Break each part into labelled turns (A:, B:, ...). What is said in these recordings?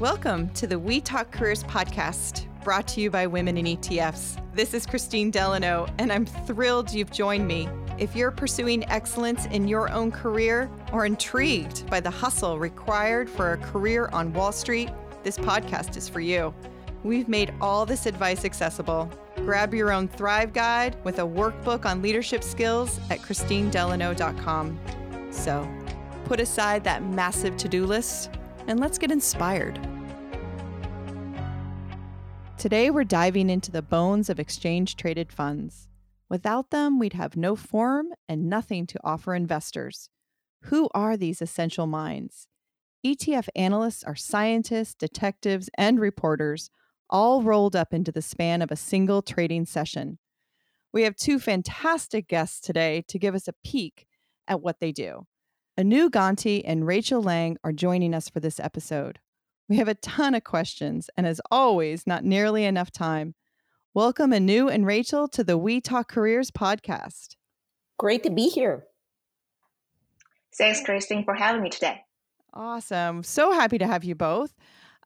A: Welcome to the We Talk Careers podcast, brought to you by Women in ETFs. This is Christine Delano, and I'm thrilled you've joined me. If you're pursuing excellence in your own career or intrigued by the hustle required for a career on Wall Street, this podcast is for you. We've made all this advice accessible. Grab your own Thrive Guide with a workbook on leadership skills at christinedelano.com. So, put aside that massive to do list and let's get inspired. Today, we're diving into the bones of exchange traded funds. Without them, we'd have no form and nothing to offer investors. Who are these essential minds? ETF analysts are scientists, detectives, and reporters, all rolled up into the span of a single trading session. We have two fantastic guests today to give us a peek at what they do. Anu Ganti and Rachel Liang are joining us for this episode. We have a ton of questions, and as always, not nearly enough time. Welcome Anu and Rachel to the We Talk Careers podcast.
B: Great to be here.
C: Thanks, Christine, for having me today.
A: Awesome. So happy to have you both.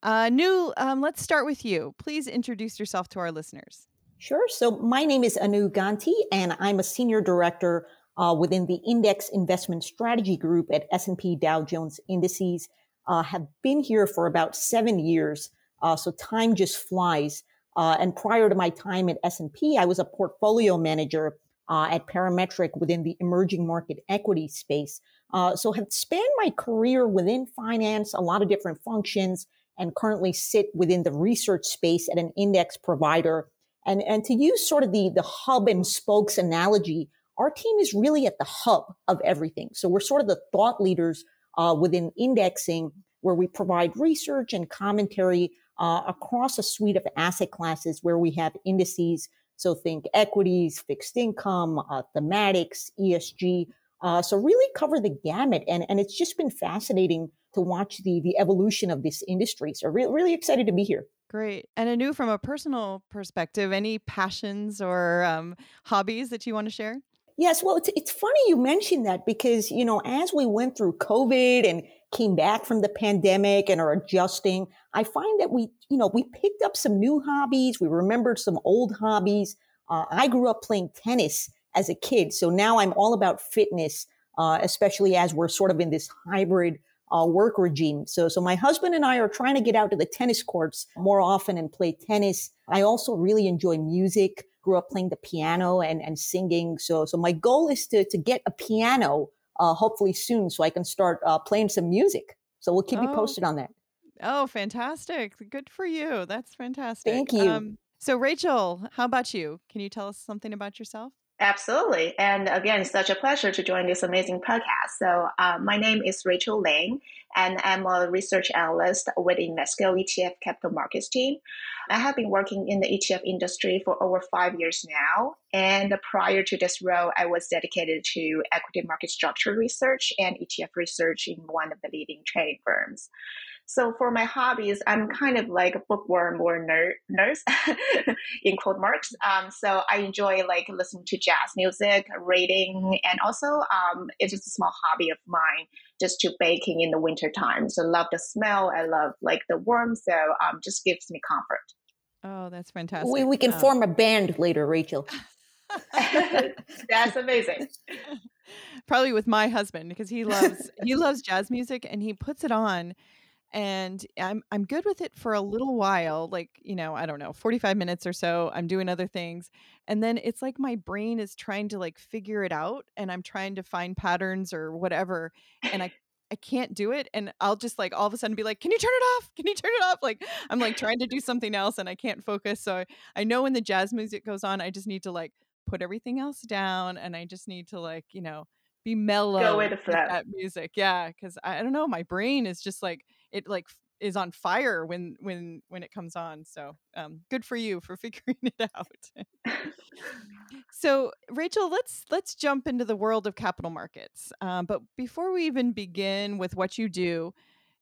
A: Uh, Anu, um, let's start with you. Please introduce yourself to our listeners.
B: Sure. So my name is Anu Ganti, and I'm a senior director uh, within the Index Investment Strategy Group at S&P Dow Jones Indices. Uh, have been here for about seven years, uh, so time just flies. Uh, and prior to my time at S&P, I was a portfolio manager uh, at Parametric within the emerging market equity space. Uh, so have spanned my career within finance, a lot of different functions, and currently sit within the research space at an index provider. And, and to use sort of the, the hub and spokes analogy, our team is really at the hub of everything. So we're sort of the thought leaders uh, within indexing, where we provide research and commentary uh, across a suite of asset classes where we have indices. So think equities, fixed income, uh, thematics, ESG. Uh, so really cover the gamut, and and it's just been fascinating to watch the the evolution of this industry. So re- really excited to be here.
A: Great. And Anu, from a personal perspective, any passions or um, hobbies that you want to share?
B: Yes, well, it's, it's funny you mentioned that because, you know, as we went through COVID and came back from the pandemic and are adjusting, I find that we, you know, we picked up some new hobbies. We remembered some old hobbies. Uh, I grew up playing tennis as a kid. So now I'm all about fitness, uh, especially as we're sort of in this hybrid uh, work regime. So, so my husband and I are trying to get out to the tennis courts more often and play tennis. I also really enjoy music grew up playing the piano and, and singing. So, so my goal is to, to get a piano, uh, hopefully soon so I can start uh, playing some music. So we'll keep oh. you posted on that.
A: Oh, fantastic. Good for you. That's fantastic.
B: Thank you. Um,
A: so, Rachel, how about you? Can you tell us something about yourself?
C: Absolutely. And again, such a pleasure to join this amazing podcast. So, uh, my name is Rachel Liang, and I'm a research analyst with Invesco ETF Capital Markets team. I have been working in the ETF industry for over five years now. And prior to this role, I was dedicated to equity market structure research and ETF research in one of the leading trading firms. So for my hobbies, I'm kind of like a bookworm or nerd, nurse in quote marks. Um, so I enjoy like listening to jazz music, reading, and also um, it's just a small hobby of mine just to baking in the winter time. So I love the smell. I love like the warmth. So um, just gives me comfort.
A: Oh, that's fantastic.
B: We, we can
A: oh.
B: form a band later, Rachel.
C: that's amazing.
A: Probably with my husband because he loves he loves jazz music and he puts it on and I'm I'm good with it for a little while, like, you know, I don't know, 45 minutes or so. I'm doing other things. And then it's like my brain is trying to like figure it out and I'm trying to find patterns or whatever and I I can't do it and I'll just like all of a sudden be like, "Can you turn it off? Can you turn it off?" Like I'm like trying to do something else and I can't focus. So I, I know when the jazz music goes on, I just need to like put everything else down and I just need to like, you know, be mellow
C: Go with
A: that music. Yeah, cuz I, I don't know, my brain is just like it like is on fire when when when it comes on so um, good for you for figuring it out. So rachel let's let's jump into the world of capital markets um, but before we even begin with what you do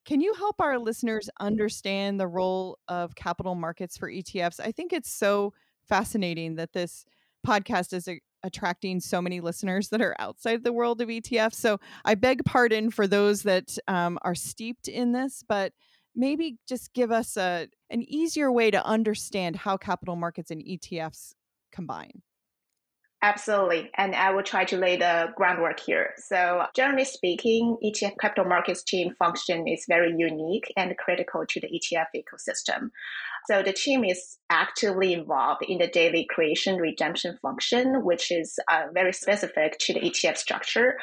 A: can you help our listeners understand the role of capital markets for etfs i think it's so fascinating that this podcast is a, attracting so many listeners that are outside the world of ETFs. So I beg pardon for those that um, are steeped in this, but maybe just give us a an easier way to understand how capital markets and ETFs combine.
C: Absolutely. And I will try to lay the groundwork here. So generally speaking, ETF capital markets team function is very unique and critical to the ETF ecosystem. So the team is actively involved in the daily creation redemption function, which is uh, very specific to the ETF structure.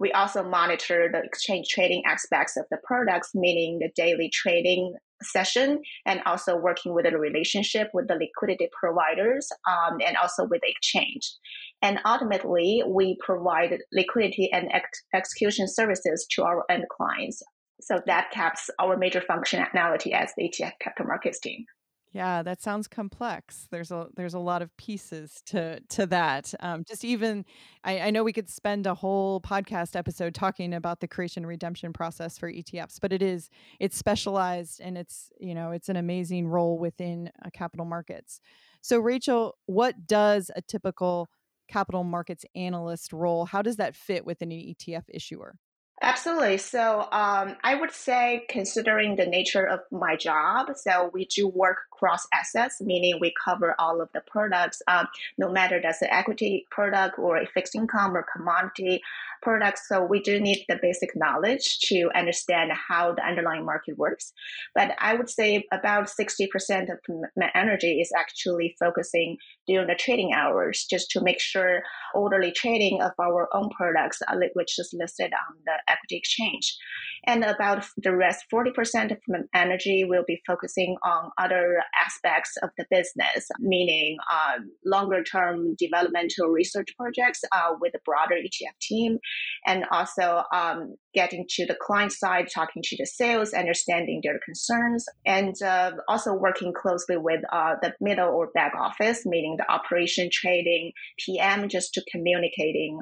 C: We also monitor the exchange trading aspects of the products, meaning the daily trading session and also working with a relationship with the liquidity providers um, and also with the exchange. And ultimately, we provide liquidity and ex- execution services to our end clients. So that caps our major functionality as the ETF capital markets team.
A: Yeah, that sounds complex. There's a there's a lot of pieces to to that. Um, just even, I, I know we could spend a whole podcast episode talking about the creation and redemption process for ETFs, but it is it's specialized and it's you know it's an amazing role within uh, capital markets. So Rachel, what does a typical capital markets analyst role? How does that fit within an ETF issuer?
C: Absolutely. So um, I would say, considering the nature of my job, so we do work cross assets, meaning we cover all of the products, um, no matter that's an equity product or a fixed income or commodity products. So we do need the basic knowledge to understand how the underlying market works. But I would say about 60% of my energy is actually focusing during the trading hours just to make sure orderly trading of our own products, uh, which is listed on the equity exchange. And about the rest, 40% of energy will be focusing on other aspects of the business, meaning um, longer term developmental research projects uh, with a broader ETF team and also um, getting to the client side, talking to the sales, understanding their concerns, and uh, also working closely with uh, the middle or back office, meaning the operation, trading, PM, just to communicating.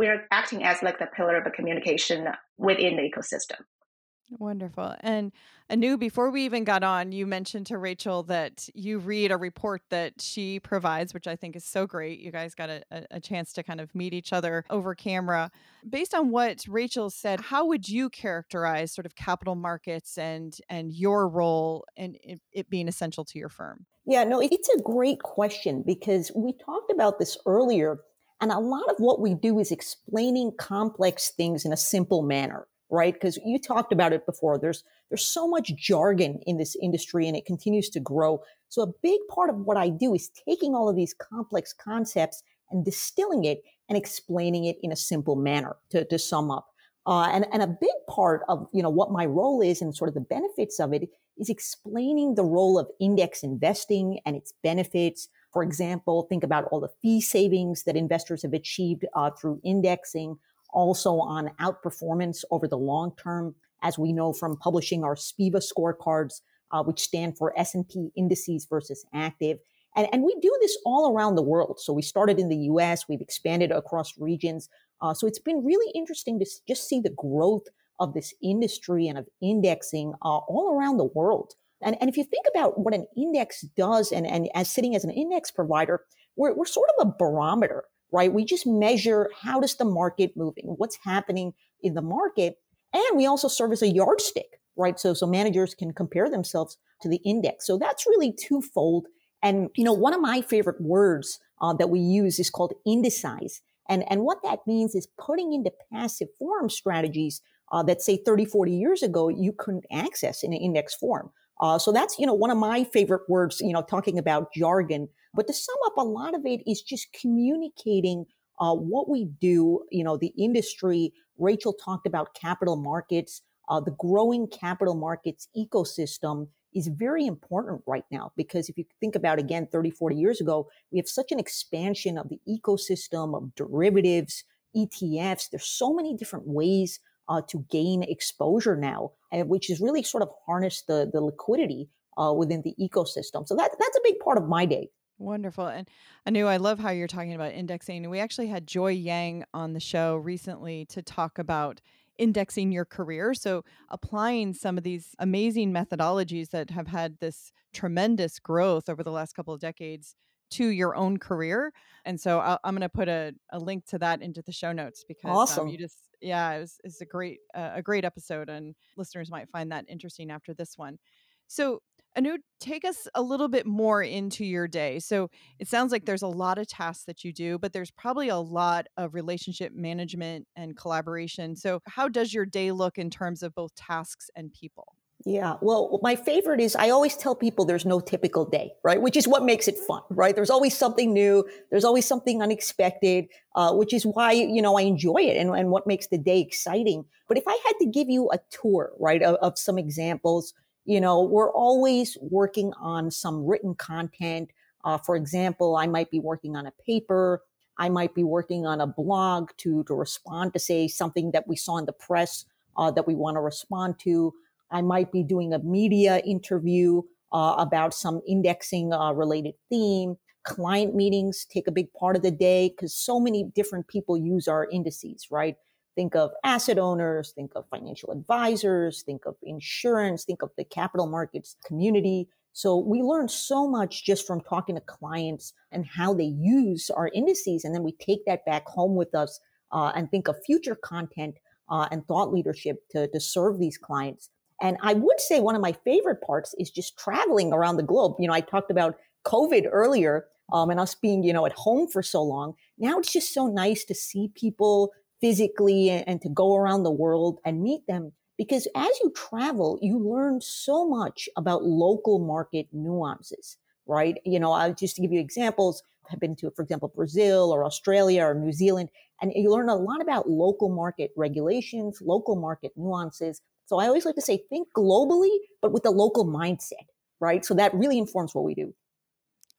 C: We're acting as like the pillar of the communication within the ecosystem.
A: Wonderful. And Anu, before we even got on, you mentioned to Rachel that you read a report that she provides, which I think is so great. You guys got a, a chance to kind of meet each other over camera. Based on what Rachel said, how would you characterize sort of capital markets and and your role and it, it being essential to your firm?
B: Yeah, no, it's a great question because we talked about this earlier. And a lot of what we do is explaining complex things in a simple manner right? Because you talked about it before. There's there's so much jargon in this industry and it continues to grow. So a big part of what I do is taking all of these complex concepts and distilling it and explaining it in a simple manner to, to sum up. Uh, and, and a big part of you know what my role is and sort of the benefits of it is explaining the role of index investing and its benefits. For example, think about all the fee savings that investors have achieved uh, through indexing also on outperformance over the long term, as we know from publishing our SPIVA scorecards, uh, which stand for S&P indices versus active. And, and we do this all around the world. So we started in the US, we've expanded across regions. Uh, so it's been really interesting to just see the growth of this industry and of indexing uh, all around the world. And, and if you think about what an index does, and, and as sitting as an index provider, we're, we're sort of a barometer right? We just measure how does the market moving, what's happening in the market. And we also serve as a yardstick, right? So, so managers can compare themselves to the index. So that's really twofold. And, you know, one of my favorite words uh, that we use is called indicize. And, and what that means is putting into passive form strategies uh, that say 30, 40 years ago, you couldn't access in an index form. Uh, so that's, you know, one of my favorite words, you know, talking about jargon but to sum up, a lot of it is just communicating uh, what we do, you know, the industry. Rachel talked about capital markets. Uh, the growing capital markets ecosystem is very important right now because if you think about again 30 40 years ago we have such an expansion of the ecosystem of derivatives etfs there's so many different ways uh, to gain exposure now which is really sort of harness the, the liquidity uh, within the ecosystem so that, that's a big part of my day
A: Wonderful. And Anu I love how you're talking about indexing. We actually had Joy Yang on the show recently to talk about indexing your career. So, applying some of these amazing methodologies that have had this tremendous growth over the last couple of decades to your own career. And so, i am going to put a, a, link to that into the show notes because
B: awesome.
A: um, you just Yeah, it was, it's a great uh, a great episode, and listeners might find that interesting after this one. So, Anu, take us a little bit more into your day. So, it sounds like there's a lot of tasks that you do, but there's probably a lot of relationship management and collaboration. So, how does your day look in terms of both tasks and people?
B: Yeah. Well, my favorite is I always tell people there's no typical day, right? Which is what makes it fun, right? There's always something new. There's always something unexpected, uh, which is why, you know, I enjoy it and, and what makes the day exciting. But if I had to give you a tour, right, of, of some examples, you know, we're always working on some written content. Uh, for example, I might be working on a paper. I might be working on a blog to, to respond to say something that we saw in the press uh, that we want to respond to. I might be doing a media interview uh, about some indexing uh, related theme. Client meetings take a big part of the day because so many different people use our indices, right? Think of asset owners, think of financial advisors, think of insurance, think of the capital markets community. So we learn so much just from talking to clients and how they use our indices. And then we take that back home with us uh, and think of future content uh, and thought leadership to, to serve these clients. And I would say one of my favorite parts is just traveling around the globe. You know, I talked about COVID earlier um, and us being, you know, at home for so long. Now it's just so nice to see people physically and, and to go around the world and meet them because as you travel, you learn so much about local market nuances, right? You know, I'll just to give you examples. I've been to, for example, Brazil or Australia or New Zealand, and you learn a lot about local market regulations, local market nuances, so I always like to say, think globally, but with a local mindset, right? So that really informs what we do.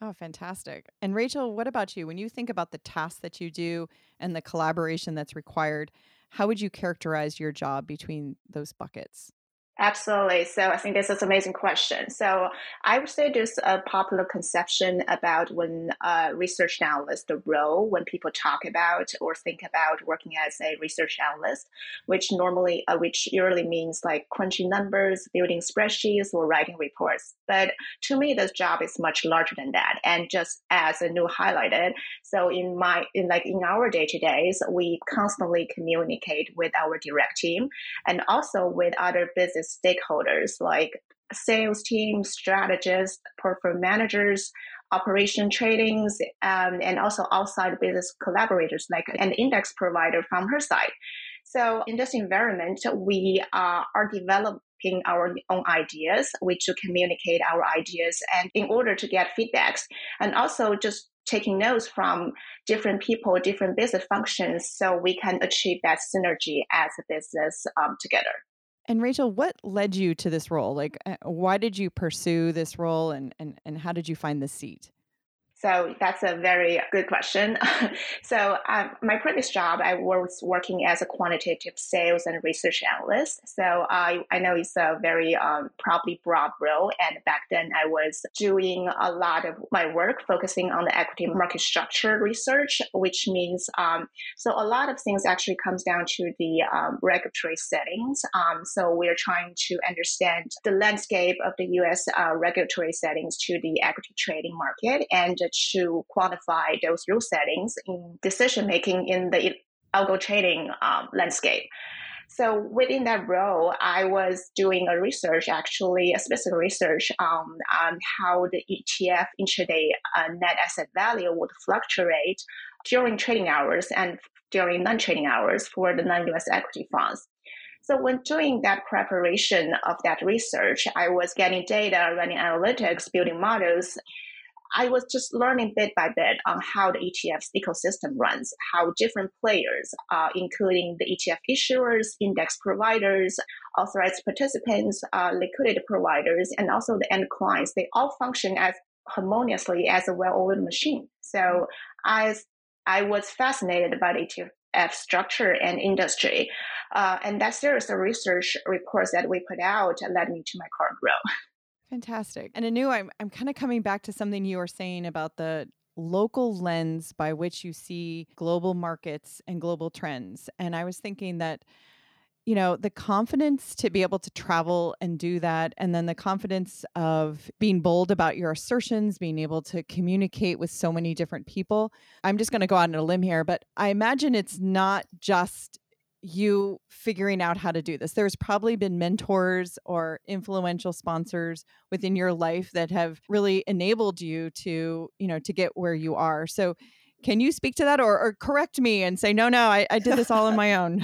A: Oh, fantastic. And Rachel, what about you? When you think about the tasks that you do and the collaboration that's required, how would you characterize your job between those buckets?
C: Absolutely. So I think this is an amazing question. So I would say there's a popular conception about when a research analyst, the role when people talk about or think about working as a research analyst, which normally, uh, which usually means like crunching numbers, building spreadsheets, or writing reports. But to me, this job is much larger than that. And just as Anu highlighted, so in my, in like in our day to days, we constantly communicate with our direct team and also with other business stakeholders like sales teams, strategists, portfolio managers, operation tradings, um, and also outside business collaborators like an index provider from her side. So in this environment, we uh, are developing our own ideas, which to communicate our ideas and in order to get feedbacks and also just taking notes from different people, different business functions so we can achieve that synergy as a business um, together.
A: And Rachel, what led you to this role? Like, uh, why did you pursue this role, and and and how did you find the seat?
C: So that's a very good question. so um, my previous job, I was working as a quantitative sales and research analyst. So I, I know it's a very um, probably broad role. And back then I was doing a lot of my work focusing on the equity market structure research, which means, um, so a lot of things actually comes down to the um, regulatory settings. Um, so we're trying to understand the landscape of the U.S. Uh, regulatory settings to the equity trading market and to quantify those rule settings in decision making in the algo trading um, landscape. So within that role, I was doing a research, actually a specific research on, on how the ETF intraday uh, net asset value would fluctuate during trading hours and during non-trading hours for the non-US equity funds. So when doing that preparation of that research, I was getting data, running analytics, building models, I was just learning bit by bit on how the ETF's ecosystem runs, how different players, uh, including the ETF issuers, index providers, authorized participants, uh, liquidity providers, and also the end clients, they all function as harmoniously as a well-oiled machine. So I, I was fascinated by the ETF structure and industry. Uh, and that series of research reports that we put out led me to my current role.
A: Fantastic. And Anu, I'm I'm kind of coming back to something you were saying about the local lens by which you see global markets and global trends. And I was thinking that you know, the confidence to be able to travel and do that, and then the confidence of being bold about your assertions, being able to communicate with so many different people. I'm just going to go out on a limb here, but I imagine it's not just you figuring out how to do this? There's probably been mentors or influential sponsors within your life that have really enabled you to, you know, to get where you are. So can you speak to that or, or correct me and say, no, no, I, I did this all on my own?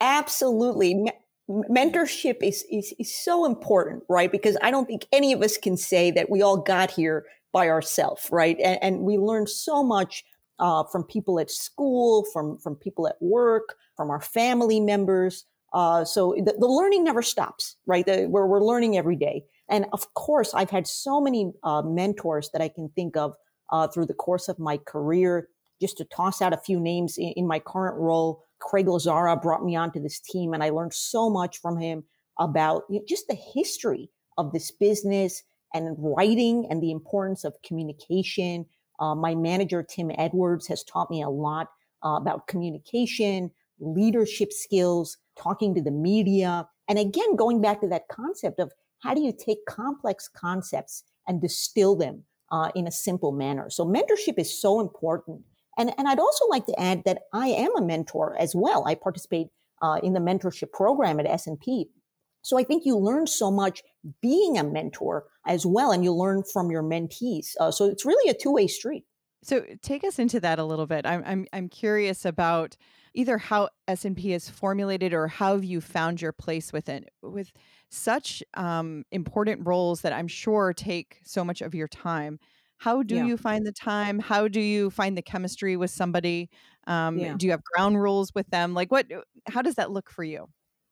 B: Absolutely. mentorship is, is, is so important, right? Because I don't think any of us can say that we all got here by ourselves, right? And, and we learn so much uh, from people at school, from from people at work, from our family members. Uh, so the, the, learning never stops, right? The, we're, we're learning every day. And of course, I've had so many uh, mentors that I can think of uh, through the course of my career. Just to toss out a few names in, in my current role, Craig Lazzara brought me onto this team, and I learned so much from him about you know, just the history of this business and writing and the importance of communication uh, my manager, Tim Edwards, has taught me a lot uh, about communication, leadership skills, talking to the media. And again, going back to that concept of how do you take complex concepts and distill them uh, in a simple manner? So mentorship is so important. And, and I'd also like to add that I am a mentor as well. I participate uh, in the mentorship program at S&P. So I think you learn so much being a mentor as well, and you learn from your mentees. Uh, so it's really a two way street.
A: So take us into that a little bit. I'm I'm I'm curious about either how S&P is formulated or how you found your place within with such um, important roles that I'm sure take so much of your time. How do yeah. you find the time? How do you find the chemistry with somebody? Um, yeah. Do you have ground rules with them? Like what? How does that look for you?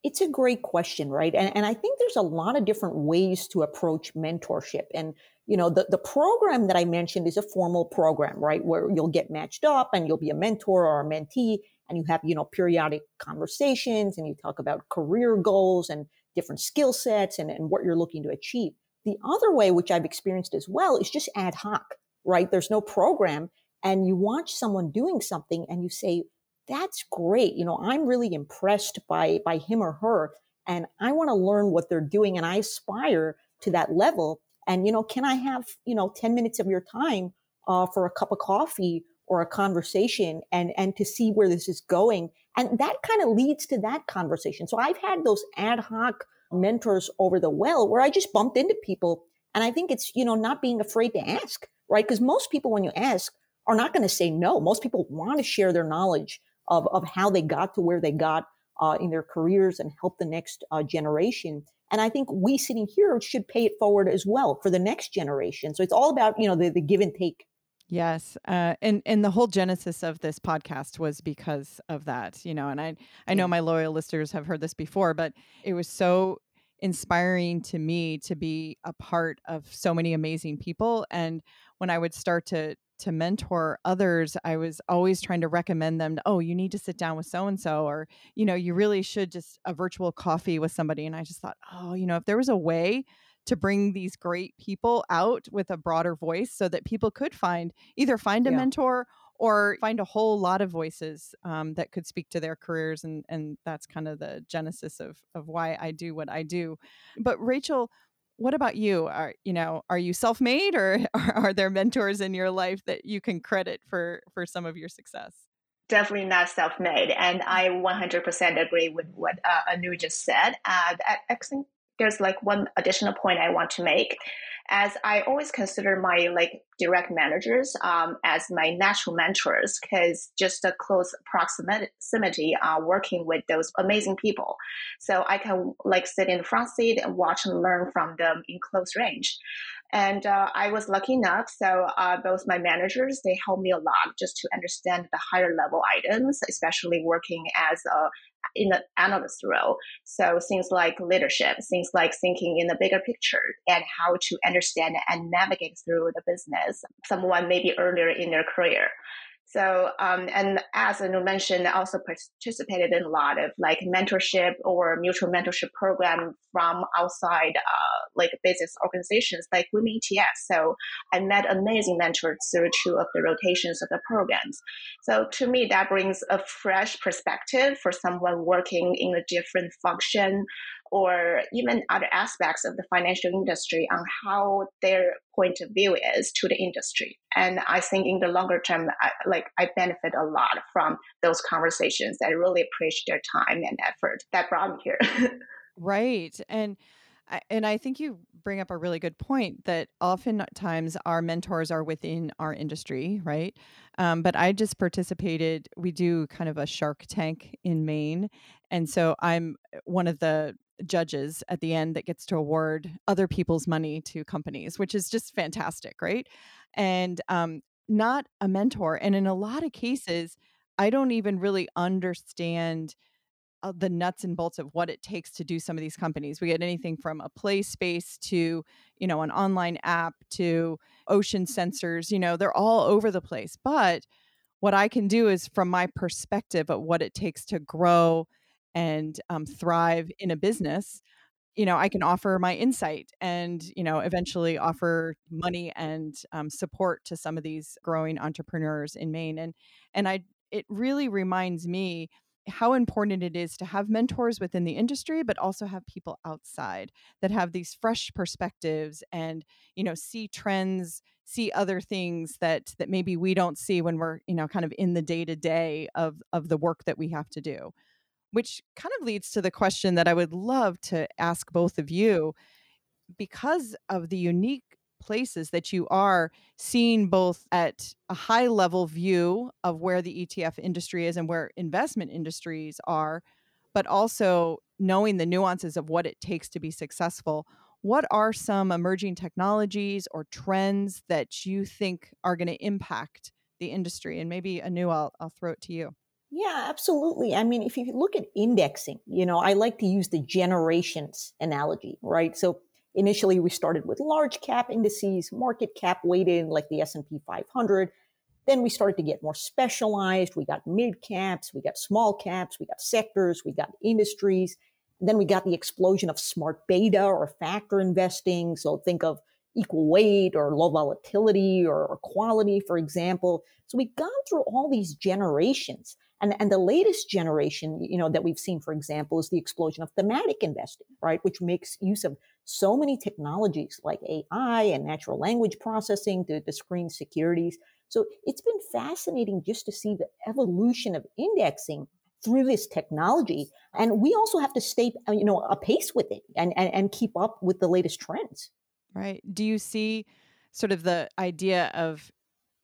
B: It's a great question, right? And, and I think there's a lot of different ways to approach mentorship. And, you know, the, the program that I mentioned is a formal program, right? Where you'll get matched up and you'll be a mentor or a mentee and you have, you know, periodic conversations and you talk about career goals and different skill sets and, and what you're looking to achieve. The other way, which I've experienced as well, is just ad hoc, right? There's no program and you watch someone doing something and you say, that's great. You know, I'm really impressed by by him or her and I want to learn what they're doing and I aspire to that level. And you know, can I have, you know, 10 minutes of your time uh, for a cup of coffee or a conversation and and to see where this is going? And that kind of leads to that conversation. So I've had those ad hoc mentors over the well where I just bumped into people and I think it's, you know, not being afraid to ask, right? Because most people when you ask are not going to say no. Most people want to share their knowledge of, of how they got to where they got uh, in their careers and help the next uh, generation. And I think we sitting here should pay it forward as well for the next generation. So it's all about, you know, the, the give and take.
A: Yes, uh, and and the whole genesis of this podcast was because of that, you know. And I I know my loyal listeners have heard this before, but it was so inspiring to me to be a part of so many amazing people. And when I would start to to mentor others, I was always trying to recommend them, oh, you need to sit down with so and so, or, you know, you really should just a virtual coffee with somebody. And I just thought, oh, you know, if there was a way to bring these great people out with a broader voice so that people could find either find a yeah. mentor or find a whole lot of voices um, that could speak to their careers and and that's kind of the genesis of of why I do what I do. But Rachel, what about you? Are you know, are you self-made or are, there mentors in your life that you can credit for for some of your success?
C: Definitely not self-made, and I 100% agree with what uh, Anu just said. Uh, I there's like one additional point I want to make as I always consider my like direct managers um, as my natural mentors because just a close proximity uh, working with those amazing people. So I can like sit in the front seat and watch and learn from them in close range. And uh, I was lucky enough. So uh, both my managers, they helped me a lot just to understand the higher level items, especially working as a in the analyst role. So things like leadership, things like thinking in the bigger picture and how to understand and navigate through the business. Someone maybe earlier in their career. So, um, and as Anu mentioned, I also participated in a lot of like mentorship or mutual mentorship program from outside, uh, like business organizations like Women ETF. So I met amazing mentors through two of the rotations of the programs. So to me, that brings a fresh perspective for someone working in a different function or even other aspects of the financial industry on how their point of view is to the industry. And I think in the longer term, I, like I benefit a lot from those conversations. I really appreciate their time and effort that brought me here.
A: right. And and I think you bring up a really good point that oftentimes our mentors are within our industry, right? Um, but I just participated. We do kind of a Shark Tank in Maine, and so I'm uh, one of the judges at the end that gets to award other people's money to companies, which is just fantastic, right? And um, not a mentor, and in a lot of cases, I don't even really understand uh, the nuts and bolts of what it takes to do some of these companies. We get anything from a play space to, you know, an online app to ocean sensors, you know, they're all over the place. But what I can do is from my perspective of what it takes to grow and um, thrive in a business, you know, I can offer my insight and, you know, eventually offer money and um, support to some of these growing entrepreneurs in Maine. And, and I, it really reminds me how important it is to have mentors within the industry but also have people outside that have these fresh perspectives and you know see trends see other things that that maybe we don't see when we're you know kind of in the day to day of of the work that we have to do which kind of leads to the question that I would love to ask both of you because of the unique places that you are seeing both at a high level view of where the ETF industry is and where investment industries are, but also knowing the nuances of what it takes to be successful. What are some emerging technologies or trends that you think are going to impact the industry? And maybe Anu, I'll, I'll throw it to you.
B: Yeah, absolutely. I mean, if you look at indexing, you know, I like to use the generations analogy, right? So Initially, we started with large cap indices, market cap weighted like the S&P 500. Then we started to get more specialized. We got mid caps, we got small caps, we got sectors, we got industries. Then we got the explosion of smart beta or factor investing. So think of equal weight or low volatility or, or quality, for example. So we've gone through all these generations. And, and the latest generation, you know, that we've seen, for example, is the explosion of thematic investing, right? Which makes use of so many technologies like AI and natural language processing to, to screen securities. So it's been fascinating just to see the evolution of indexing through this technology. And we also have to stay, uh, you know, a pace with it and, and, and keep up with the latest trends.
A: Right. Do you see sort of the idea of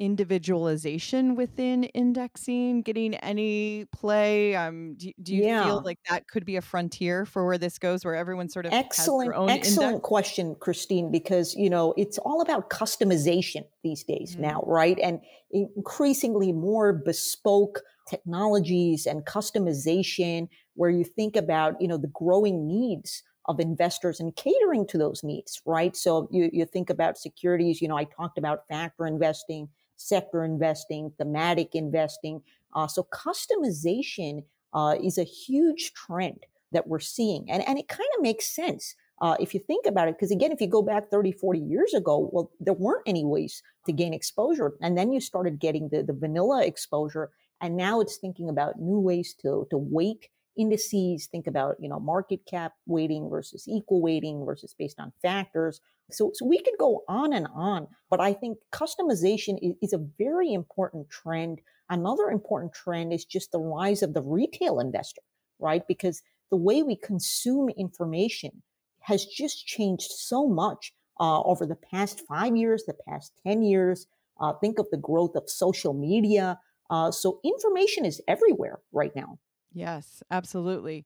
A: individualization within indexing getting any play um do, do you yeah. feel like that could be a frontier for where this goes where everyone sort of
B: excellent excellent index? question christine because you know it's all about customization these days mm-hmm. now right and increasingly more bespoke technologies and customization where you think about you know the growing needs of investors and catering to those needs, right? So you, you think about securities, you know, I talked about factor investing, sector investing, thematic investing. Uh, so customization uh, is a huge trend that we're seeing. And, and it kind of makes sense uh, if you think about it. Because again, if you go back 30, 40 years ago, well, there weren't any ways to gain exposure. And then you started getting the, the vanilla exposure. And now it's thinking about new ways to, to weight indices, think about, you know, market cap weighting versus equal weighting versus based on factors. So, so we could go on and on, but I think customization is, is a very important trend. Another important trend is just the rise of the retail investor, right? Because the way we consume information has just changed so much uh, over the past five years, the past 10 years. Uh, think of the growth of social media. Uh, so information is everywhere right now.
A: Yes, absolutely.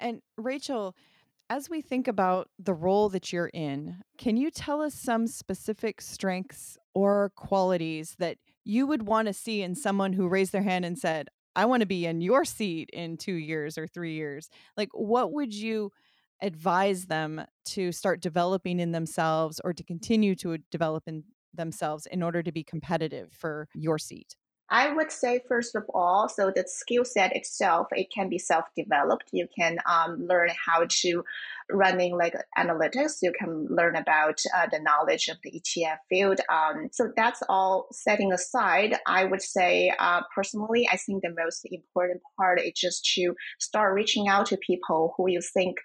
A: And Rachel, as we think about the role that you're in, can you tell us some specific strengths or qualities that you would want to see in someone who raised their hand and said, I want to be in your seat in two years or three years? Like, what would you advise them to start developing in themselves or to continue to develop in themselves in order to be competitive for your seat?
C: I would say, first of all, so the skill set itself, it can be self developed. You can um, learn how to running like analytics. You can learn about uh, the knowledge of the ETF field. Um, so that's all setting aside. I would say, uh, personally, I think the most important part is just to start reaching out to people who you think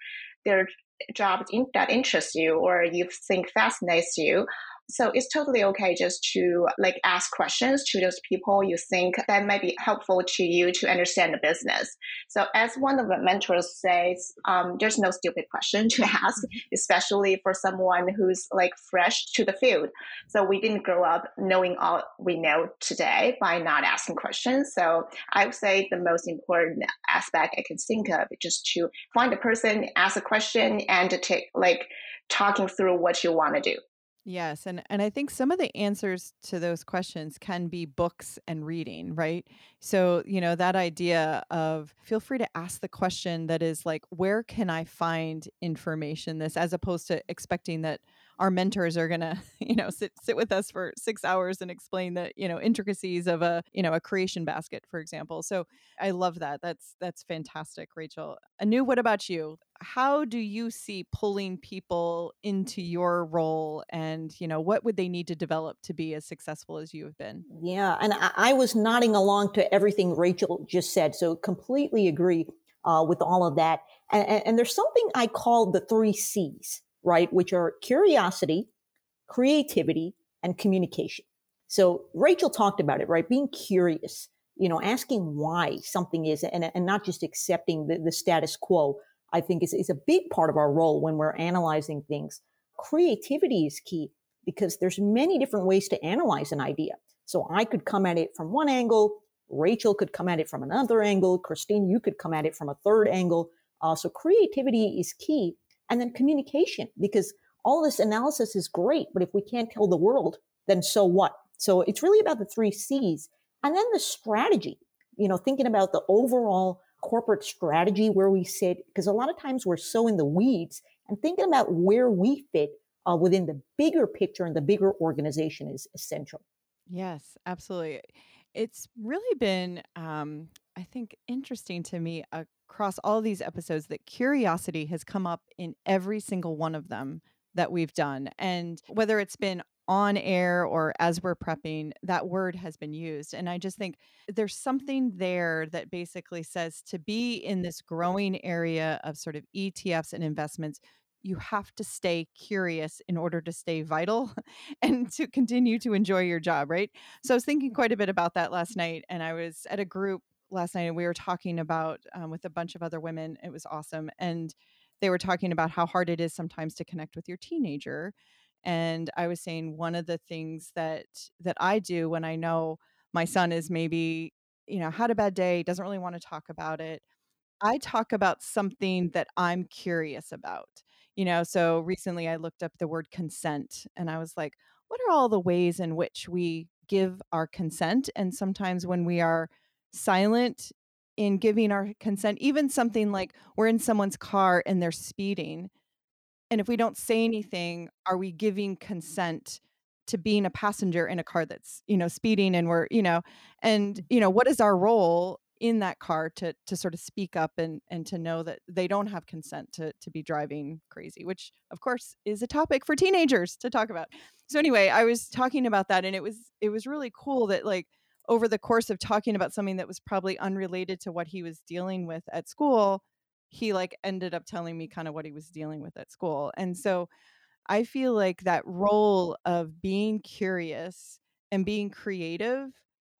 C: their job that interests you or you think fascinates you so it's totally okay just to like ask questions to those people you think that might be helpful to you to understand the business. So as one of the mentors says, um, there's no stupid question to ask, mm-hmm. especially for someone who's like fresh to the field. So we didn't grow up knowing all we know today by not asking questions. So I would say the most important aspect I can think of is just to find a person, ask a question, and to take like talking through what you want to do.
A: Yes, and and I think some of the answers to those questions can be books and reading, right? So, you know, that idea of feel free to ask the question that is like where can I find information this as opposed to expecting that our mentors are going to, you know, sit sit with us for 6 hours and explain the, you know, intricacies of a, you know, a creation basket, for example. So, I love that. That's that's fantastic, Rachel. Anu, what about you? How do you see pulling people into your role and, you know, what would they need to develop to be as successful as you have been?
B: Yeah, and I, I was nodding along to everything Rachel just said. So, completely agree uh, with all of that. And, and, and there's something I call the three C's right? Which are curiosity, creativity, and communication. So Rachel talked about it, right? Being curious, you know, asking why something is and, and not just accepting the, the status quo, I think is, is a big part of our role when we're analyzing things. Creativity is key because there's many different ways to analyze an idea. So I could come at it from one angle. Rachel could come at it from another angle. Christine, you could come at it from a third angle. Uh, so creativity is key. And then communication, because all this analysis is great, but if we can't tell the world, then so what? So it's really about the three C's. And then the strategy, you know, thinking about the overall corporate strategy where we sit, because a lot of times we're so in the weeds and thinking about where we fit uh, within the bigger picture and the bigger organization is essential.
A: Yes, absolutely. It's really been, um, I think, interesting to me across all these episodes that curiosity has come up in every single one of them that we've done. And whether it's been on air or as we're prepping, that word has been used. And I just think there's something there that basically says to be in this growing area of sort of ETFs and investments, you have to stay curious in order to stay vital and to continue to enjoy your job, right? So I was thinking quite a bit about that last night. And I was at a group last night and we were talking about um, with a bunch of other women. It was awesome. And they were talking about how hard it is sometimes to connect with your teenager. And I was saying one of the things that that I do when I know my son is maybe, you know, had a bad day, doesn't really want to talk about it. I talk about something that I'm curious about. You know, so recently I looked up the word consent and I was like, what are all the ways in which we give our consent? And sometimes when we are silent in giving our consent, even something like we're in someone's car and they're speeding. And if we don't say mm-hmm. anything, are we giving consent to being a passenger in a car that's, you know, speeding and we're, you know, and, mm-hmm. you know, what is our role in that car to to sort of speak up and and to know that they don't have consent to to be driving crazy which of course is a topic for teenagers to talk about. So anyway i was talking about that and it was it was really cool that like over the course of talking about something that was probably unrelated to what he was dealing with at school, he like ended up telling me kind of what he was dealing with at school. And so I feel like that role of being curious and being creative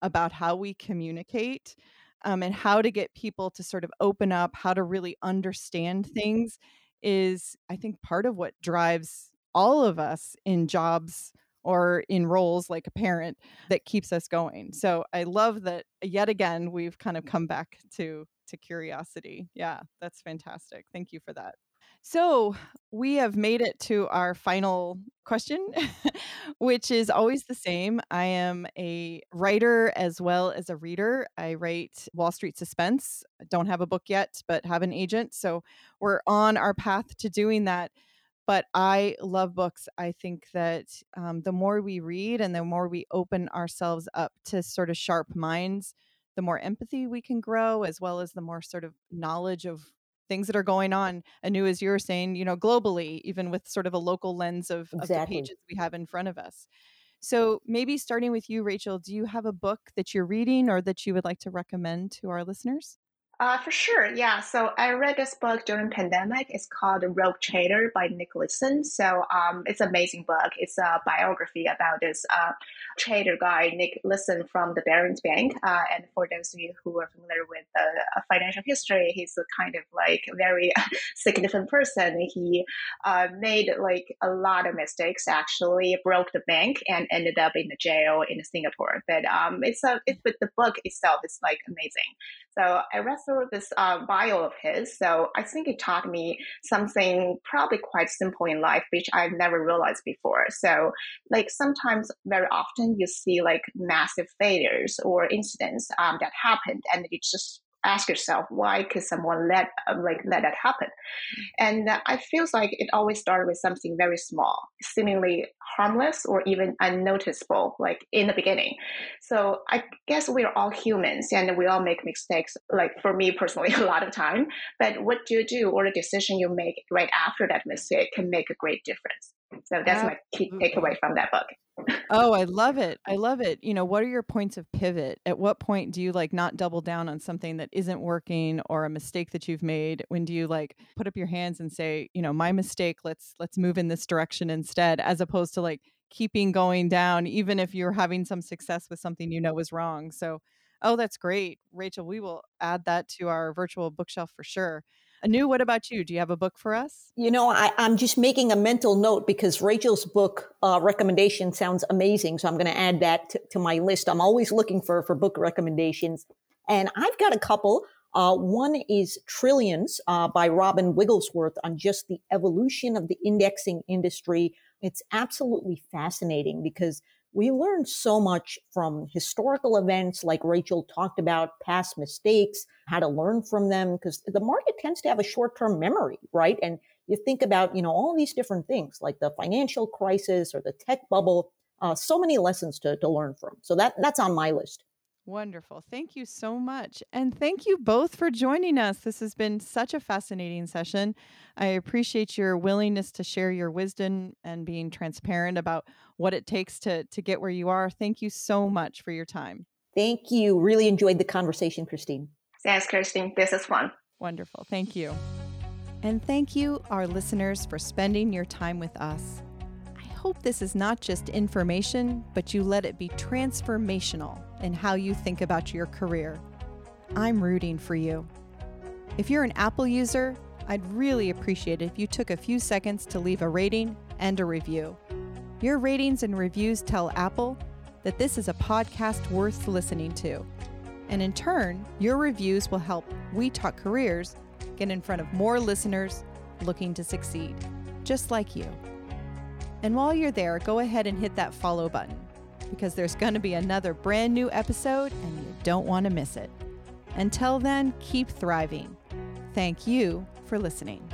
A: about how we communicate um, and how to get people to sort of open up, how to really understand things is, I think, part of what drives all of us in jobs or in roles like a parent that keeps us going. So I love that yet again we've kind of mm. come back to to curiosity. Yeah, that's fantastic. Thank you for that. So, we have made it to our final question, which is always the same. I am a writer as well as a reader. I write Wall Street Suspense. don't have a book yet, but have an agent. So, we're on our path to doing that but I love books. I think that um, the more we read and the more we open ourselves up to sort of sharp minds, the more empathy we can grow, as well as the more sort of knowledge of things that are going on. Anu, as you were saying, you know, globally, even with sort of a local lens of, exactly. of the pages we have in front of us. So maybe starting with you, Rachel, do you have a book that you're reading or that you would like to recommend to our listeners?
C: Uh, for sure, yeah. So I read this book during pandemic. It's called The Rogue Trader by Nick Leeson. So um, it's amazing book. It's a biography about this uh, trader guy, Nick Leeson from the Barings Bank. Uh, and for those of you who are familiar with the financial history, he's a kind of like very significant person. He uh, made like a lot of mistakes. Actually, broke the bank and ended up in the jail in Singapore. But um, it's a it's but the book itself is like amazing. So I read through this uh, bio of his. So I think it taught me something probably quite simple in life, which I've never realized before. So like sometimes very often you see like massive failures or incidents um, that happened and it just ask yourself why could someone let um, like let that happen? And uh, i feels like it always started with something very small seemingly harmless or even unnoticeable like in the beginning. So i guess we're all humans and we all make mistakes like for me personally a lot of time. But what do you do or the decision you make right after that mistake can make a great difference so that's Absolutely. my key mm. takeaway from that book
A: oh, I love it. I love it. You know, what are your points of pivot? At what point do you like not double down on something that isn't working or a mistake that you've made? When do you like put up your hands and say, you know, my mistake, let's let's move in this direction instead as opposed to like keeping going down even if you're having some success with something you know is wrong. So, oh, that's great. Rachel, we will add that to our virtual bookshelf for sure. Anu, what about you? Do you have a book for us?
B: You know, I, am just making a mental note because Rachel's book uh, recommendation sounds amazing. So I'm going to add that to, to, my list. I'm always looking for, for book recommendations. And I've got a couple. Uh, one is Trillions uh, by Robin Wigglesworth on just the evolution of the indexing industry. It's absolutely fascinating because we learn so much from historical events like Rachel talked about, past mistakes, how to learn from them, because the market tends to have a short-term memory, right? And you think about, you know, all these different things like the financial crisis or the tech bubble, uh, so many lessons to, to learn from. So that that's on my list.
A: Wonderful. Thank you so much. And thank you both for joining us. This has been such a fascinating session. I appreciate your willingness to share your wisdom and being transparent about what it takes to, to get where you are. Thank you so much for your time.
B: Thank you. Really enjoyed the conversation, Christine.
C: Thanks, Christine. This is fun.
A: Wonderful. Thank you. And thank you, our listeners, for spending your time with us I hope this is not just information, but you let it be transformational in how you think about your career. I'm rooting for you. If you're an Apple user, I'd really appreciate it if you took a few seconds to leave a rating and a review. Your ratings and reviews tell Apple that this is a podcast worth listening to. And in turn, your reviews will help We Talk Careers get in front of more listeners looking to succeed, just like you. And while you're there, go ahead and hit that follow button because there's going to be another brand new episode and you don't want to miss it. Until then, keep thriving. Thank you for listening.